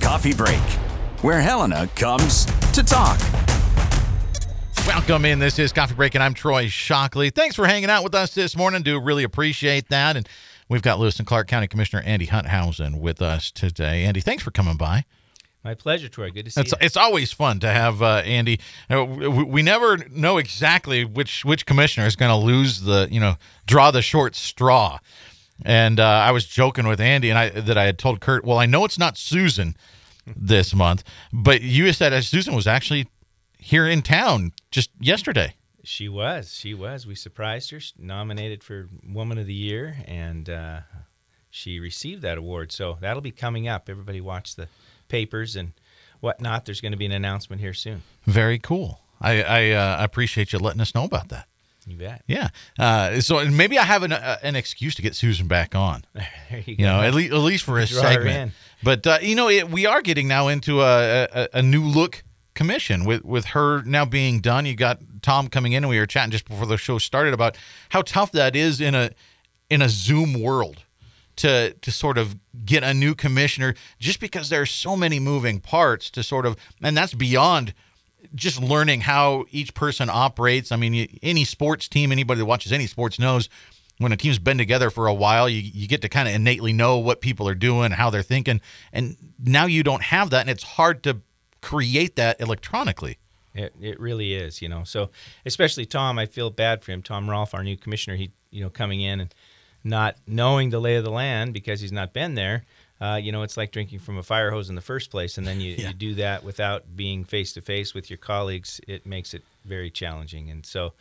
Coffee Break, where Helena comes to talk. Welcome in. This is Coffee Break, and I'm Troy Shockley. Thanks for hanging out with us this morning. Do really appreciate that. And we've got Lewis and Clark County Commissioner Andy Hunthausen with us today. Andy, thanks for coming by. My pleasure, Troy. Good to see It's, you. it's always fun to have uh, Andy. Uh, we, we never know exactly which which commissioner is going to lose the you know draw the short straw. And uh, I was joking with Andy, and I that I had told Kurt, well, I know it's not Susan this month, but you said uh, Susan was actually here in town just yesterday. She was. She was. We surprised her. She nominated for Woman of the Year, and uh, she received that award. So that'll be coming up. Everybody watch the papers and whatnot. There's going to be an announcement here soon. Very cool. I I uh, appreciate you letting us know about that. You bet. Yeah. Uh, so maybe I have an, uh, an excuse to get Susan back on. There you you know, at least at least for a Draw her segment. But uh, you know, it, we are getting now into a, a, a new look commission with with her now being done. You got Tom coming in, and we were chatting just before the show started about how tough that is in a in a Zoom world to to sort of get a new commissioner just because there are so many moving parts to sort of and that's beyond just learning how each person operates. I mean, any sports team, anybody that watches any sports knows when a team's been together for a while, you, you get to kind of innately know what people are doing, how they're thinking. And now you don't have that, and it's hard to create that electronically. It, it really is, you know. So, especially Tom, I feel bad for him. Tom Rolfe, our new commissioner, he, you know, coming in and not knowing the lay of the land because he's not been there. Uh, you know, it's like drinking from a fire hose in the first place, and then you, Yeah. you do that without being face to face with your colleagues. It makes it very challenging, and so,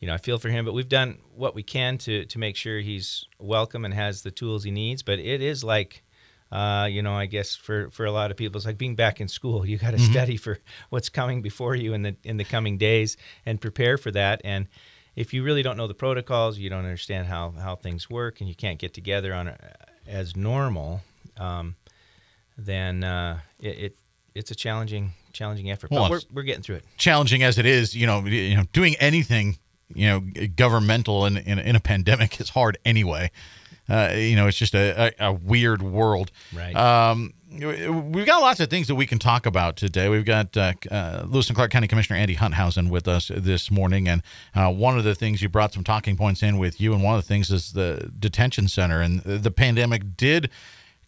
you know, I feel for him. But we've done what we can to to make sure he's welcome and has the tools he needs. But it is like uh, you know, I guess for, for a lot of people, it's like being back in school. You got to study for what's coming before you in the in the coming days and prepare for that. And if you really don't know the protocols, you don't understand how how things work, and you can't get together on a, as normal, um, then uh, it, it it's a challenging challenging effort. Well, but we're, we're getting through it. Challenging as it is, you know, you know, doing anything, you know, governmental in in, in a pandemic is hard anyway. Uh, you know, it's just a, a, a weird world. Right. Um, we've got lots of things that we can talk about today. We've got uh, uh, Lewis and Clark County Commissioner Andy Hunthausen with us this morning, and uh, one of the things you brought some talking points in with you, and one of the things is the detention center, and the pandemic did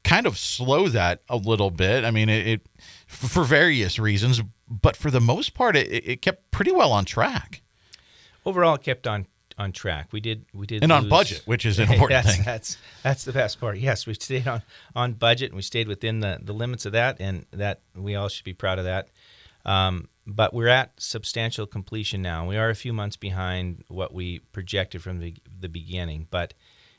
kind of slow that a little bit. I mean, it, it for various reasons, but for the most part, it, it kept pretty well on track Overall, it kept on on track. We did we did and on budget, which is an important that's, thing. That's that's the best part. Yes, we stayed on on budget and we stayed within the the limits of that, and that we all should be proud of that. Um, but we're at substantial completion now. We are a few months behind what we projected from the the beginning, but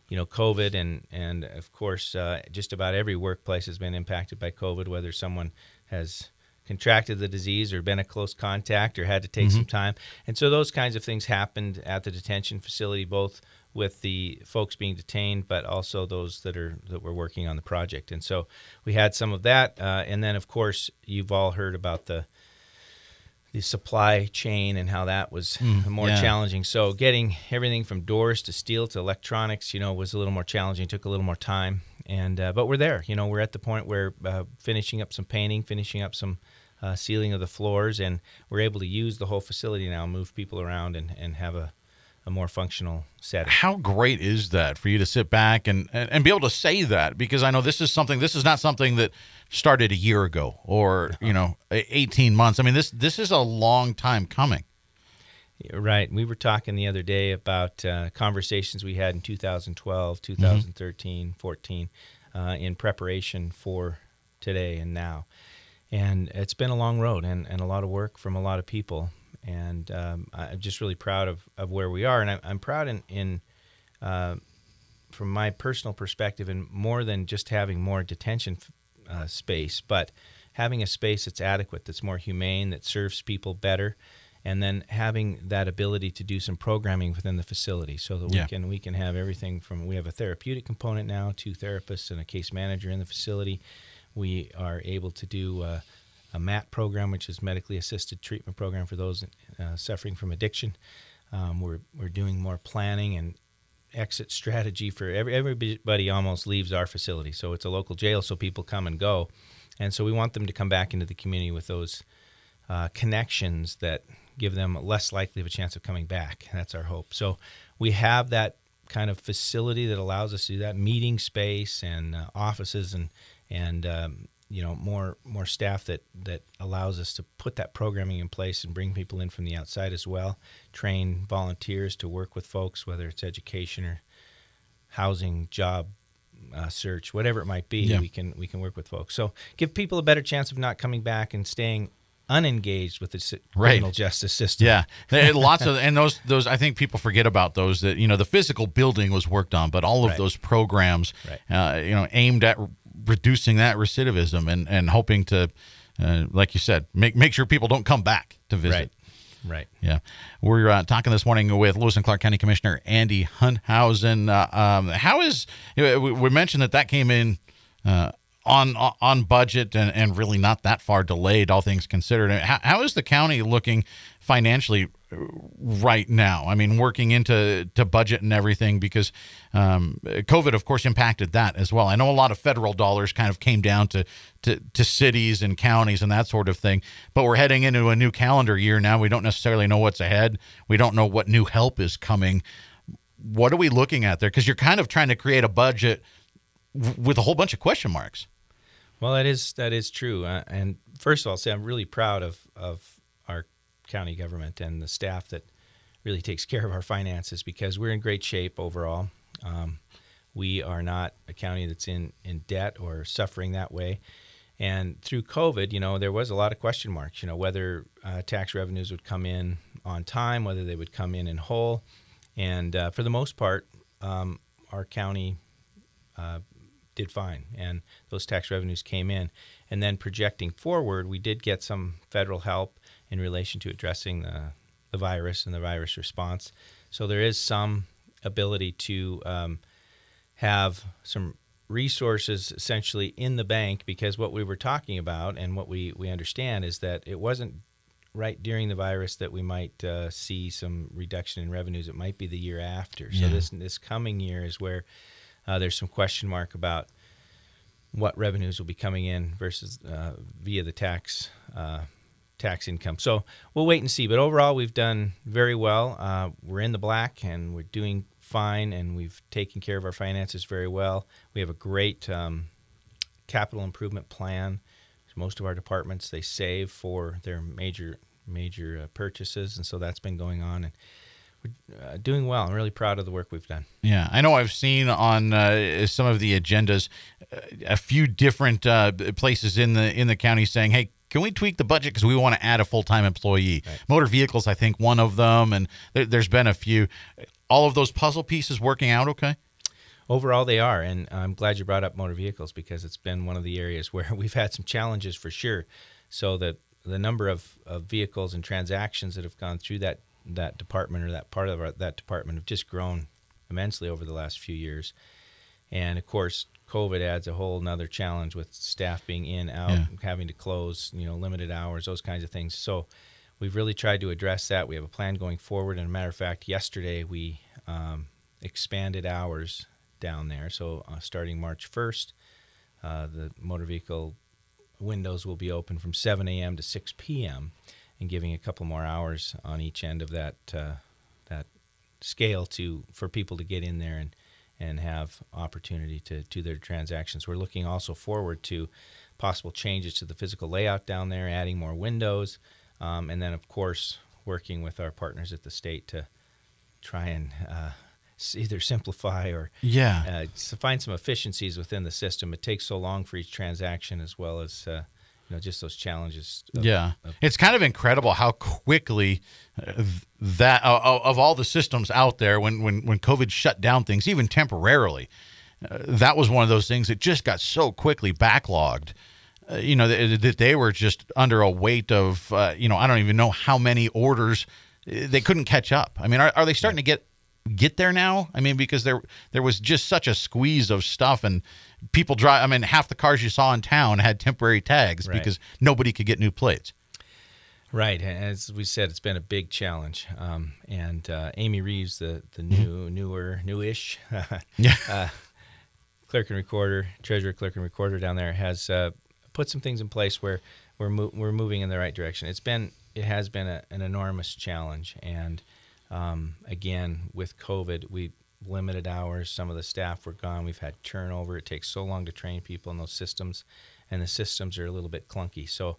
you know, COVID and and of course, uh, just about every workplace has been impacted by COVID, whether someone has contracted the disease or been a close contact or had to take some time. And so those kinds of things happened at the detention facility, both with the folks being detained, but also those that are that were working on the project. And so we had some of that, uh, and then of course you've all heard about the the supply chain and how that was more yeah. challenging. So getting everything from doors to steel to electronics, you know, was a little more challenging. Took a little more time, and uh, but we're there. You know, we're at the point where uh, finishing up some painting, finishing up some uh, sealing of the floors, and we're able to use the whole facility now, move people around, and and have a a more functional setting. How great is that for you to sit back and, and, and be able to say that? Because I know this is something, this is not something that started a year ago or, you know, 18 months. I mean, this, this is a long time coming. Right. We were talking the other day about uh, conversations we had in 2012, 2013, 14 uh, in preparation for today and now. And it's been a long road and, and a lot of work from a lot of people. And um, I'm just really proud of, of where we are. And I'm, I'm proud in, in uh, from my personal perspective, and more than just having more detention uh, space, but having a space that's adequate, that's more humane, that serves people better, and then having that ability to do some programming within the facility, so that Yeah. we can we can have everything from we have a therapeutic component now, two therapists and a case manager in the facility. We are able to do uh, a MAT program, which is medically assisted treatment program for those uh, suffering from addiction. Um, we're we're doing more planning and exit strategy for every, everybody almost leaves our facility. So it's a local jail, so people come and go. And so we want them to come back into the community with those uh, connections that give them less likely of a chance of coming back. That's our hope. So we have that kind of facility that allows us to do that meeting space and uh, offices and and um, you know more more staff that that allows us to put that programming in place and bring people in from the outside as well train volunteers to work with folks whether it's education or housing job uh, search whatever it might be Yeah. we can we can work with folks so give people a better chance of not coming back and staying unengaged with the si- Right. criminal justice system Yeah, There lots of and those those I think people forget about those that you know the physical building was worked on, but all of Right. those programs, Right. uh, you know, aimed at reducing that recidivism and and hoping to, uh, like you said, make make sure people don't come back to visit. right right Yeah, we're uh, talking this morning with Lewis and Clark County Commissioner Andy Hunthausen. Uh, um, how is we, we mentioned that that came in uh, on on budget and, and really not that far delayed, all things considered. How, how is the county looking financially right now? I mean, working into to budget and everything because um, COVID, of course, impacted that as well. I know a lot of federal dollars kind of came down to, to to cities and counties and that sort of thing. But we're heading into a new calendar year now. We don't necessarily know what's ahead. We don't know what new help is coming. What are we looking at there? Because you're kind of trying to create a budget with a whole bunch of question marks. Well, that is that is true. Uh, and first of all, say I'm really proud of of county government and the staff that really takes care of our finances because we're in great shape overall. Um, we are not a county that's in in debt or suffering that way. And through COVID, you know, there was a lot of question marks. You know, whether uh, tax revenues would come in on time, whether they would come in in whole. And uh, for the most part, um, our county uh, did fine, and those tax revenues came in. And then projecting forward, we did get some federal help in relation to addressing the, the virus and the virus response. So there is some ability to um, have some resources essentially in the bank because what we were talking about and what we, we understand is that it wasn't right during the virus that we might uh, see some reduction in revenues. It might be the year after. So Yeah. this this coming year is where uh, there's some question mark about what revenues will be coming in versus uh, via the tax uh, tax income. So we'll wait and see. But overall, we've done very well. Uh, we're in the black and we're doing fine, and we've taken care of our finances very well. We have a great um, capital improvement plan. Most of our departments they save for their major major uh, purchases, and so that's been going on and. Uh, doing well. I'm really proud of the work we've done. Yeah, I know I've seen on uh, some of the agendas uh, a few different uh, places in the in the county saying, "Hey, can we tweak the budget because we want to add a full time employee?" Motor vehicles, I think, one of them, and there, there's been a few. All of those puzzle pieces working out okay. Overall, they are, and I'm glad you brought up motor vehicles because it's been one of the areas where we've had some challenges for sure. So that the number of, of vehicles and transactions that have gone through that that department or that part of our, that department have just grown immensely over the last few years. And of course, COVID adds a whole nother challenge with staff being in, out, Yeah. having to close, you know, limited hours, those kinds of things. So we've really tried to address that. We have a plan going forward. And a matter of fact, yesterday we um, expanded hours down there. So uh, starting March 1st, uh, the motor vehicle windows will be open from 7 a.m. to 6 p.m. and giving a couple more hours on each end of that uh, that scale to for people to get in there and and have opportunity to do their transactions. We're looking also forward to possible changes to the physical layout down there, adding more windows, um, and then of course working with our partners at the state to try and uh, either simplify or Yeah. uh, find some efficiencies within the system. It takes so long for each transaction, as well as uh, you know just those challenges. of- Yeah, of- it's kind of incredible how quickly uh, that uh, of all the systems out there when when when COVID shut down things, even temporarily, uh, that was one of those things that just got so quickly backlogged. Uh, you know that, that they were just under a weight of uh, you know I don't even know how many orders uh, they couldn't catch up. I mean, are, are they starting to get get there now? I mean, because there there was just such a squeeze of stuff and people drive. I mean, half the cars you saw in town had temporary tags Right. because nobody could get new plates. Right, as we said, it's been a big challenge. Um, and uh, Amy Reeves, the the new, newer, newish, Yeah. uh, clerk and recorder, treasurer, clerk and recorder down there, has uh, put some things in place where we're mo- we're moving in the right direction. It's been it has been a, an enormous challenge, and um, again with COVID, we limited hours. Some of the staff were gone. We've had turnover. It takes so long to train people in those systems, and the systems are a little bit clunky. So,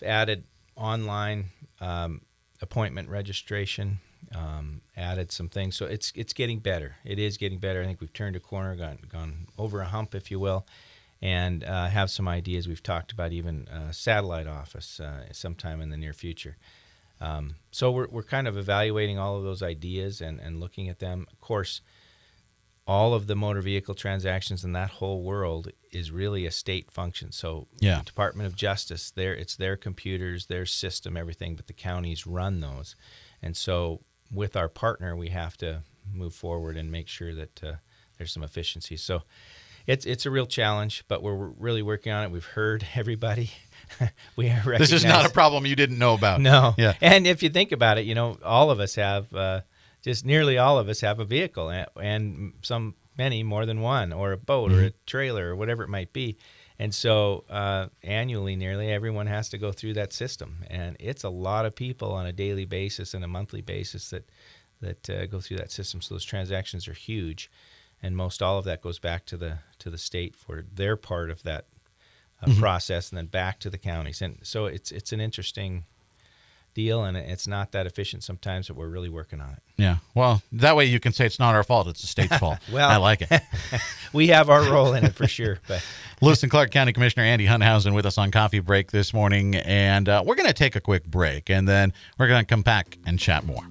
we've added online um, appointment registration. Um, added some things, so it's it's getting better. It is getting better. I think we've turned a corner, gone gone over a hump, if you will, and uh, have some ideas. We've talked about even a satellite office uh, sometime in the near future. Um, so we're, we're kind of evaluating all of those ideas and, and looking at them. Of course, all of the motor vehicle transactions in that whole world is really a state function. So Yeah. the Department of Justice, their it's their computers, their system, everything, but the counties run those. And so with our partner, we have to move forward and make sure that uh, there's some efficiency. So it's it's a real challenge, but we're really working on it. We've heard everybody. we are This is not a problem you didn't know about. no. Yeah. And if you think about it, you know, all of us have, uh, just nearly all of us have a vehicle, and, and some, many more than one, or a boat, or a trailer, or whatever it might be. And so uh, annually, nearly everyone has to go through that system, and it's a lot of people on a daily basis and a monthly basis that that uh, go through that system. So those transactions are huge, and most all of that goes back to the to the state for their part of that uh, process, and then back to the counties. And so it's it's an interesting deal, and it's not that efficient sometimes, but we're really working on it. Yeah. Well, that way you can say it's not our fault; it's the state's fault. Well- I like it. We have our role in it for sure, but Lewis and Clark County Commissioner Andy Hunthausen with us on Coffee Break this morning, and uh, we're going to take a quick break, and then we're going to come back and chat more.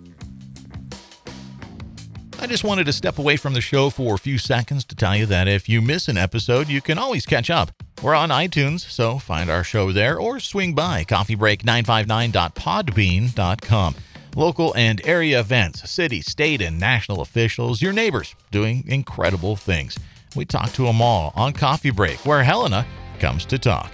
I just wanted to step away from the show for a few seconds to tell you that if you miss an episode, you can always catch up. We're on iTunes, so find our show there or swing by coffeebreak959.podbean.com. Local and area events, city, state, and national officials, your neighbors doing incredible things. We talk to them all on Coffee Break, where Helena comes to talk.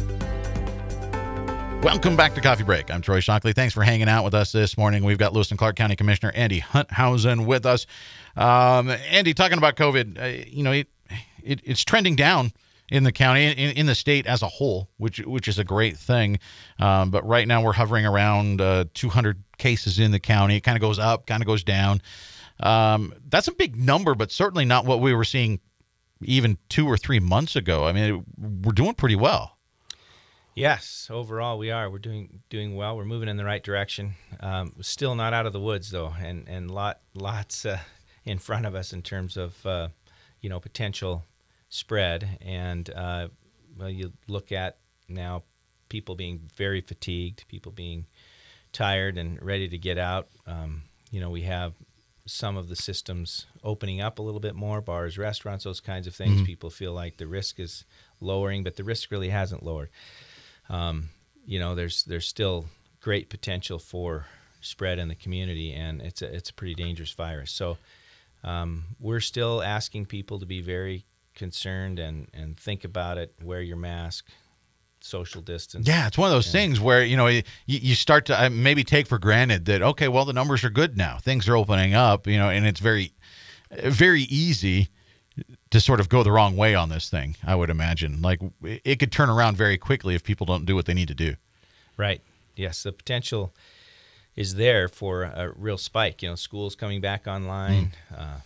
Welcome back to Coffee Break. I'm Troy Shockley. Thanks for hanging out with us this morning. We've got Lewis and Clark County Commissioner Andy Hunthausen with us. Um, Andy, talking about COVID, uh, you know, it, it, it's trending down in the county, in, in the state as a whole, which which is a great thing. Um, but right now we're hovering around uh, 200 cases in the county. It kind of goes up, kind of goes down. Um, that's a big number, but certainly not what we were seeing even two or three months ago. I mean, we're doing pretty well. Yes, overall we are. We're doing doing well. We're moving in the right direction. Um, still not out of the woods though, and and lot lots uh, in front of us in terms of uh, you know potential spread. And uh, well, you look at now people being very fatigued, people being tired and ready to get out. Um, you know, we have some of the systems opening up a little bit more, bars, restaurants, those kinds of things. People feel like the risk is lowering, but the risk really hasn't lowered. Um, you know, there's there's still great potential for spread in the community, and it's a it's a pretty dangerous virus. So um, we're still asking people to be very concerned and and think about it. Wear your mask, social distance. Yeah, it's one of those things where you know you, you start to uh, maybe take for granted that okay, well the numbers are good now, things are opening up, you know, and it's very, very easy to sort of go the wrong way on this thing. I would imagine, like it could turn around very quickly if people don't do what they need to do. Right. Yes, the potential is there for a real spike. You know, schools coming back online, uh,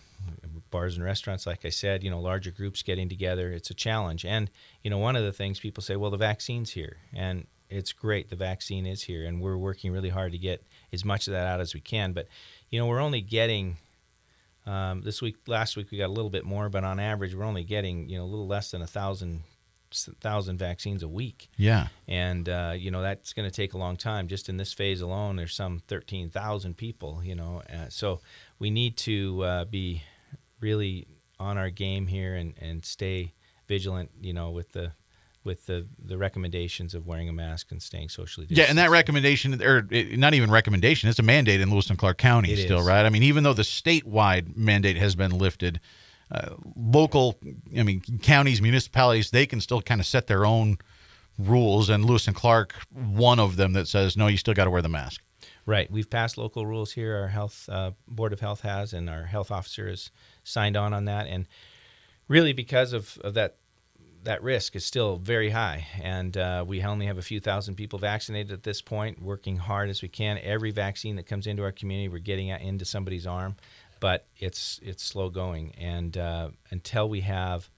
bars and restaurants, like I said, you know, larger groups getting together. It's a challenge. And, you know, one of the things people say, well, the vaccine's here. And it's great. The vaccine is here. And we're working really hard to get as much of that out as we can. But, you know, we're only getting. Um, this week, last week, we got a little bit more, but on average, we're only getting you know a little less than a thousand thousand vaccines a week, Yeah. and uh, you know that's going to take a long time. Just in this phase alone, there's some thirteen thousand people. You know, uh, so we need to uh, be really on our game here and, and stay vigilant. You know, with the with the, the recommendations of wearing a mask and staying socially Yeah, and that recommendation, or not even recommendation, it's a mandate in Lewis and Clark County It still, is. right? I mean, even though the statewide mandate has been lifted, uh, local, I mean, counties, municipalities, they can still kind of set their own rules. And Lewis and Clark, one of them that says, no, you still got to wear the mask. Right. We've passed local rules here. Our health uh, board of health has, and our health officer has signed on on that. And really, because of, of that, that risk is still very high. And uh, we only have a few thousand people vaccinated at this point. Working hard as we can. Every vaccine that comes into our community, we're getting into somebody's arm, but it's it's slow going. And uh, until we have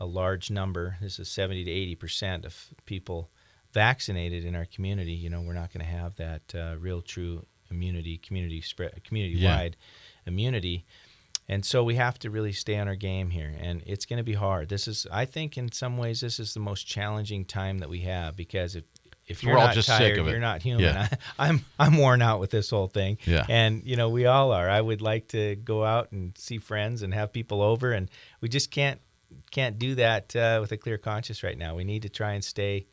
a large number, this is 70 to 80 percent of people vaccinated in our community, you know, we're not going to have that uh, real true immunity, community spread, community wide immunity. And so we have to really stay on our game here, and it's going to be hard. This is, I think, in some ways, this is the most challenging time that we have because if if We're you're all not just sick tired, of it. you're not human. Yeah. I, I'm I'm worn out with this whole thing. Yeah. And you know, we all are. I would like to go out and see friends and have people over, and we just can't can't do that uh, with a clear conscience right now. We need to try and stay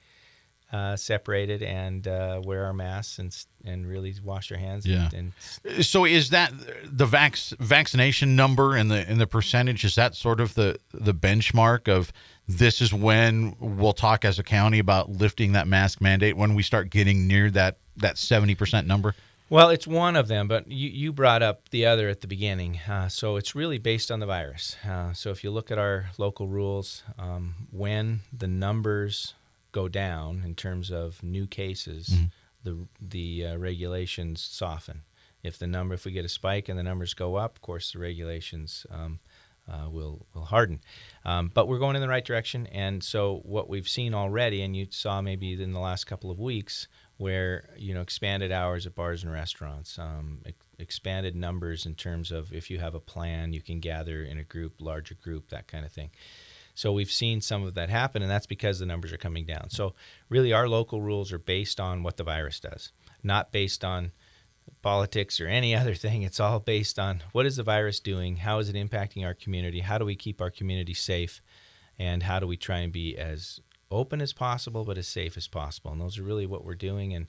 uh, separated and uh, wear our masks and and really wash our hands. Yeah. And, and So is that the vax vaccination number and the and the percentage? Is that sort of the the benchmark of this is when we'll talk as a county about lifting that mask mandate when we start getting near that that seventy percent number? Well, it's one of them, but you, you brought up the other at the beginning. Uh, so it's really based on the virus. Uh, so if you look at our local rules, um, when the numbers go down in terms of new cases, the the uh, regulations soften. If the number, if we get a spike and the numbers go up, of course the regulations um, uh, will will harden. Um, but we're going in the right direction, and so what we've seen already, and you saw maybe in the last couple of weeks, where you know expanded hours at bars and restaurants, um, ex- expanded numbers in terms of if you have a plan, you can gather in a group, larger group, that kind of thing. So we've seen some of that happen, and that's because the numbers are coming down. So really, our local rules are based on what the virus does, not based on politics or any other thing. It's all based on what is the virus doing, how is it impacting our community, how do we keep our community safe, and how do we try and be as open as possible but as safe as possible. And those are really what we're doing. And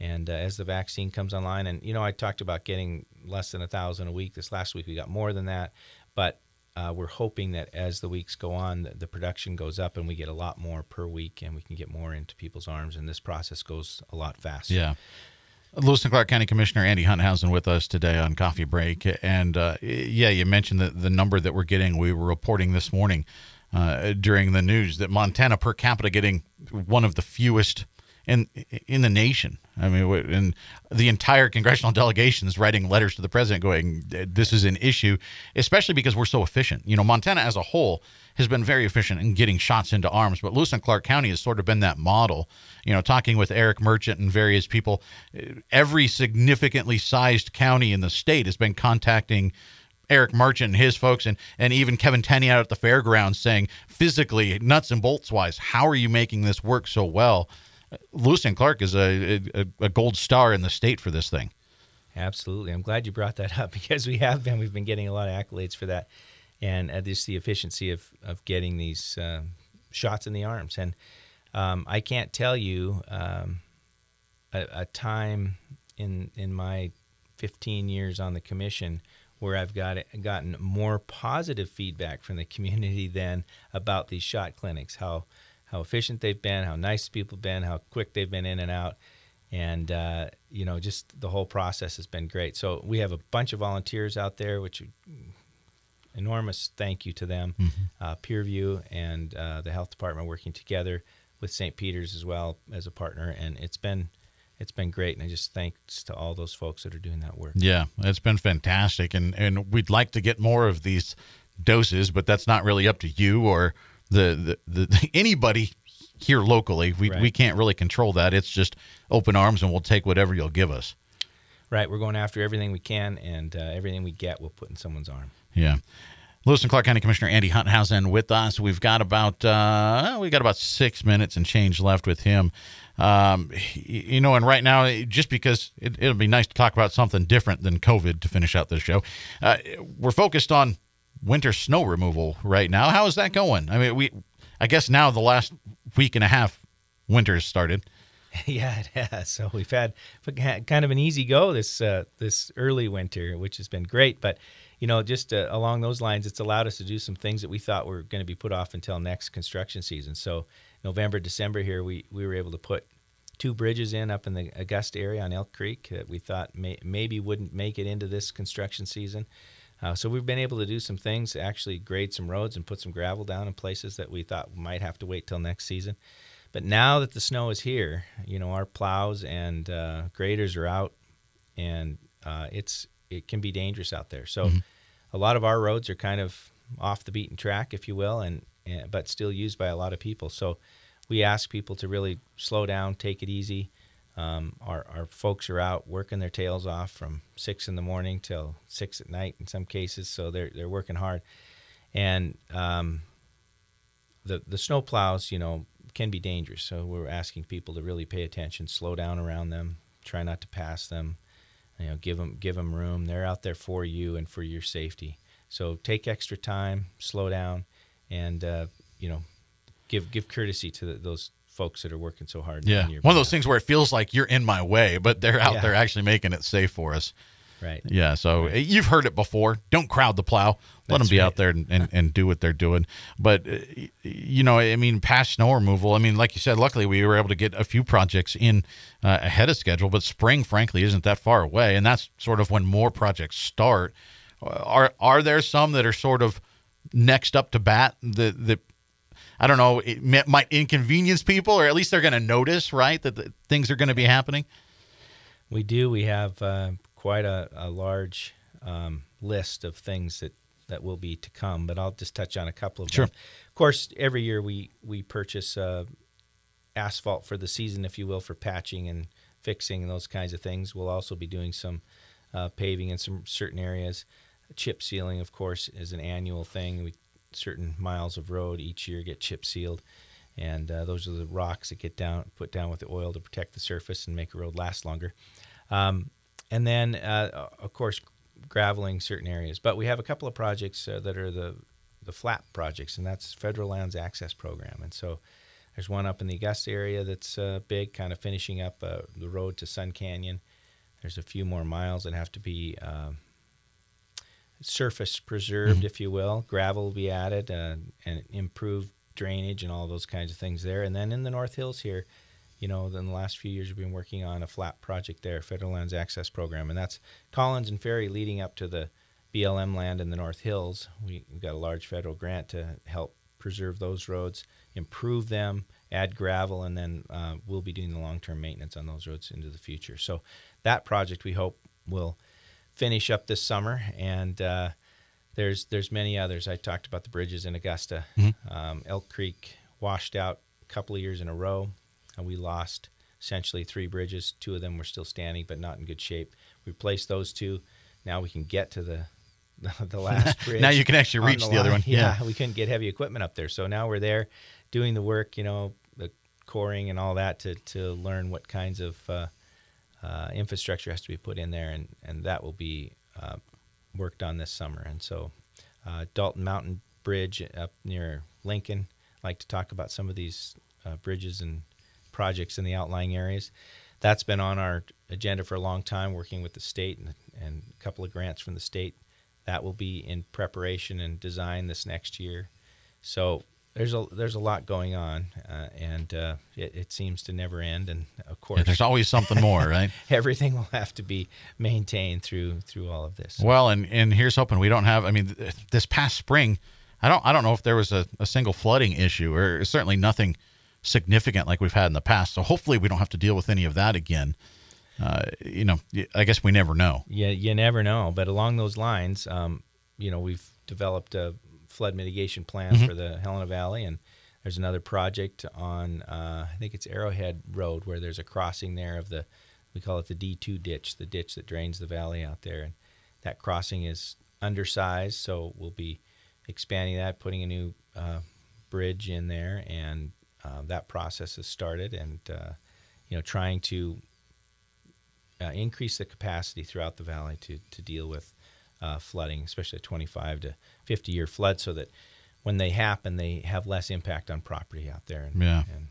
and uh, as the vaccine comes online, and you know, I talked about getting less than a thousand a week. This last week we got more than that, but uh, we're hoping that as the weeks go on, the, the production goes up and we get a lot more per week, and we can get more into people's arms, and this process goes a lot faster. Yeah. Lewis and Clark County Commissioner Andy Hunthausen with us today on Coffee Break. And uh, yeah, you mentioned the, the number that we're getting. We were reporting this morning uh, during the news that Montana per capita getting one of the fewest in in the nation. I mean, and the entire congressional delegation is writing letters to the president going, this is an issue, especially because we're so efficient. You know, Montana as a whole has been very efficient in getting shots into arms, but Lewis and Clark County has sort of been that model. You know, talking with Eric Merchant and various people, every significantly sized county in the state has been contacting Eric Merchant and his folks, and and even Kevin Tenney out at the fairgrounds saying physically, nuts and bolts wise, how are you making this work so well? Lewis and Clark is a, a a gold star in the state for this thing. Absolutely. I'm glad you brought that up because we have been. We've been getting a lot of accolades for that, and uh, just the efficiency of of getting these um shots in the arms. And um, I can't tell you um, a, a time in in my 15 years on the commission where I've got gotten more positive feedback from the community than about these shot clinics. How how efficient they've been, how nice people have been, how quick they've been in and out. And uh, you know just the whole process has been great. So we have a bunch of volunteers out there which enormous thank you to them. Uh, PureView and uh, the health department working together with st peter's as well as a partner. And it's been it's been great. And i just thanks to all those folks that are doing that work. Yeah, it's been fantastic, and and we'd like to get more of these doses, but that's not really up to you or the the, the anybody here locally. We we can't really control that. It's just open arms, and we'll take whatever you'll give us. right we're going after everything we can and uh, everything we get we'll put in someone's arm Yeah. Lewis and Clark County Commissioner Andy Hunthausen with us. We've got about uh, we got about six minutes and change left with him. Um, you know, and right now, just because it, will be nice to talk about something different than COVID to finish out this show, uh, we're focused on winter snow removal right now. How is that going? I mean, we, I guess now the last week and a half, winter has started. Yeah, it has. So we've had kind of an easy go this uh, this early winter, which has been great. But you know, just uh, along those lines, it's allowed us to do some things that we thought were going to be put off until next construction season. So, November, December here, we, we were able to put two bridges in up in the Augusta area on Elk Creek that we thought may, maybe wouldn't make it into this construction season. Uh, so we've been able to do some things, actually grade some roads and put some gravel down in places that we thought might have to wait till next season. But now that the snow is here, you know our plows and uh, graders are out, and uh, it's it can be dangerous out there. So mm-hmm. a lot of our roads are kind of off the beaten track, if you will, and, and, but still used by a lot of people. So we ask people to really slow down, take it easy. Um, our, our folks are out working their tails off from six in the morning till six at night in some cases, so they're they're working hard. And um, the the snow plows, you know, can be dangerous. So we're asking people to really pay attention, slow down around them, try not to pass them, you know, give them give them room. They're out there for you and for your safety. So take extra time, slow down, and uh, you know, give give courtesy to the, those folks that are working so hard. Yeah, one of those things where it feels like you're in my way, but they're out yeah. there actually making it safe for us. Right. Yeah. So right. you've heard it before. Don't crowd the plow. Let That's them be right. out there and, and, and, do what they're doing. But, uh, you know, I mean, past snow removal, I mean, like you said, luckily we were able to get a few projects in uh, ahead of schedule, but spring, frankly, isn't that far away. And that's sort of when more projects start. Uh, are, are there some that are sort of next up to bat that, that I don't know, it might inconvenience people, or at least they're going to notice, right, that things are going to be happening? We do. We have uh, quite a, a large um, list of things that, that will be to come, but I'll just touch on a couple of sure. them. Of course, every year we, we purchase uh, asphalt for the season, if you will, for patching and fixing and those kinds of things. We'll also be doing some uh, paving in some certain areas. Chip sealing, of course, is an annual thing. We certain miles of road each year get chip sealed, and uh, those are the rocks that get down put down with the oil to protect the surface and make a road last longer. Um, and then uh, of course graveling certain areas. But we have a couple of projects uh, that are the the FLAP projects, and that's Federal Lands Access Program. And so there's one up in the Augusta area that's uh, big, kind of finishing up uh, the road to Sun Canyon. There's a few more miles that have to be um, surface preserved, mm-hmm. if you will. Gravel will be added uh, and improved drainage and all those kinds of things there. And then in the North Hills here, you know, in the last few years, we've been working on a FLAP project there, Federal Lands Access Program, and that's Collins and Ferry leading up to the BLM land in the North Hills. We, have got a large federal grant to help preserve those roads, improve them, add gravel, and then uh, we'll be doing the long-term maintenance on those roads into the future. So that project we hope will finish up this summer, and uh, there's there's many others. I talked about the bridges in Augusta, mm-hmm. um, Elk Creek washed out a couple of years in a row and we lost essentially three bridges. Two of them were still standing, but not in good shape. We replaced those two. Now we can get to the the last bridge. now you can actually reach the, the other one. Yeah. yeah, we couldn't get heavy equipment up there, so now we're there doing the work. You know, the coring and all that to to learn what kinds of uh, uh, infrastructure has to be put in there, and and that will be uh, worked on this summer. And so, uh, Dalton Mountain Bridge up near Lincoln. I like to talk about some of these uh, bridges and projects in the outlying areas. That's been on our agenda for a long time, working with the state and, and a couple of grants from the state. That will be in preparation and design this next year. So there's a there's a lot going on, uh, and uh, it, it, seems to never end. And of course, yeah, there's always something more, right? everything will have to be maintained through through all of this. Well, and and here's hoping we don't have. I mean, this past spring, I don't I don't know if there was a, a single flooding issue, or certainly nothing significant like we've had in the past. So hopefully we don't have to deal with any of that again. Uh, you know, I guess we never know. Yeah, you never know. But along those lines, um, you know, we've developed a flood mitigation plan mm-hmm. for the Helena Valley, and there's another project on uh, I think it's Arrowhead Road where there's a crossing there of the we call it the D2 ditch, the ditch that drains the valley out there, and that crossing is undersized, so we'll be expanding that, putting a new uh, bridge in there, and uh, that process has started. And uh, you know, trying to uh, increase the capacity throughout the valley to to deal with uh, flooding, especially a 25 to 50 year flood, so that when they happen, they have less impact on property out there and, Yeah. and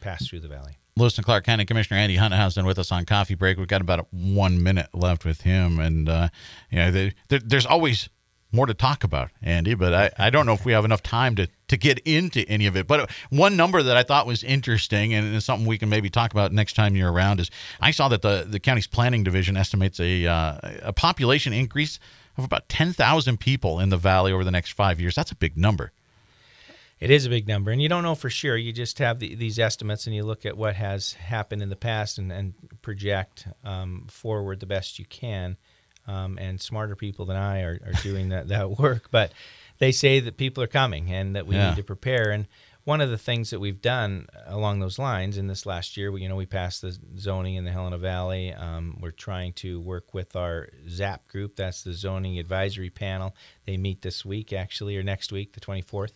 pass through the valley. Lewis and Clark County Commissioner Andy Hunthausen with us on coffee break. We've got about one minute left with him, and uh, you know, there, there's always more to talk about, Andy. But I, I don't know if we have enough time to to get into any of it. But one number that I thought was interesting, and it's something we can maybe talk about next time you're around, is I saw that the the county's planning division estimates a uh, a population increase of about ten thousand people in the valley over the next five years. That's a big number. It is a big number, and you don't know for sure. You just have the, these estimates, and you look at what has happened in the past and, and project um, forward the best you can. Um, and smarter people than I are, are doing that, that work. But they say that people are coming and that we Yeah. need to prepare. And one of the things that we've done along those lines in this last year, we, you know, we passed the zoning in the Helena Valley. Um, we're trying to work with our ZAP group. That's the Zoning Advisory Panel. They meet this week, actually, or next week, the 24th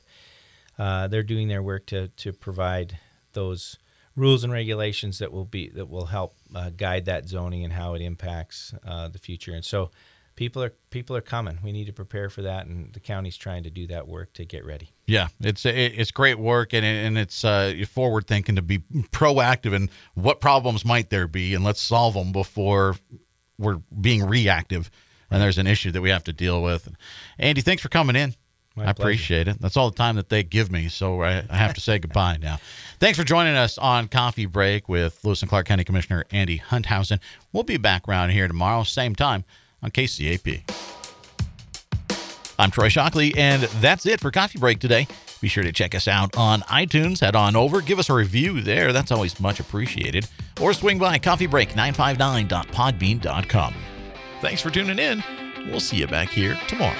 uh, they're doing their work to to provide those rules and regulations that will be that will help uh, guide that zoning and how it impacts uh, the future. And so, people are people are coming. We need to prepare for that, and the county's trying to do that work to get ready. Yeah, it's it's great work and and it's uh, forward thinking to be proactive and what problems might there be and let's solve them before we're being reactive and there's an issue that we have to deal with. Andy, thanks for coming in. My I pleasure. appreciate it. That's all the time that they give me, so I, I have to say goodbye now. Thanks for joining us on Coffee Break with Lewis and Clark County Commissioner Andy Hunthausen. We'll be back around here tomorrow, same time on KCAP. I'm Troy Shockley, and that's it for Coffee Break today. Be sure to check us out on iTunes. Head on over, give us a review there. That's always much appreciated. Or swing by coffeebreak959.podbean.com. Thanks for tuning in. We'll see you back here tomorrow.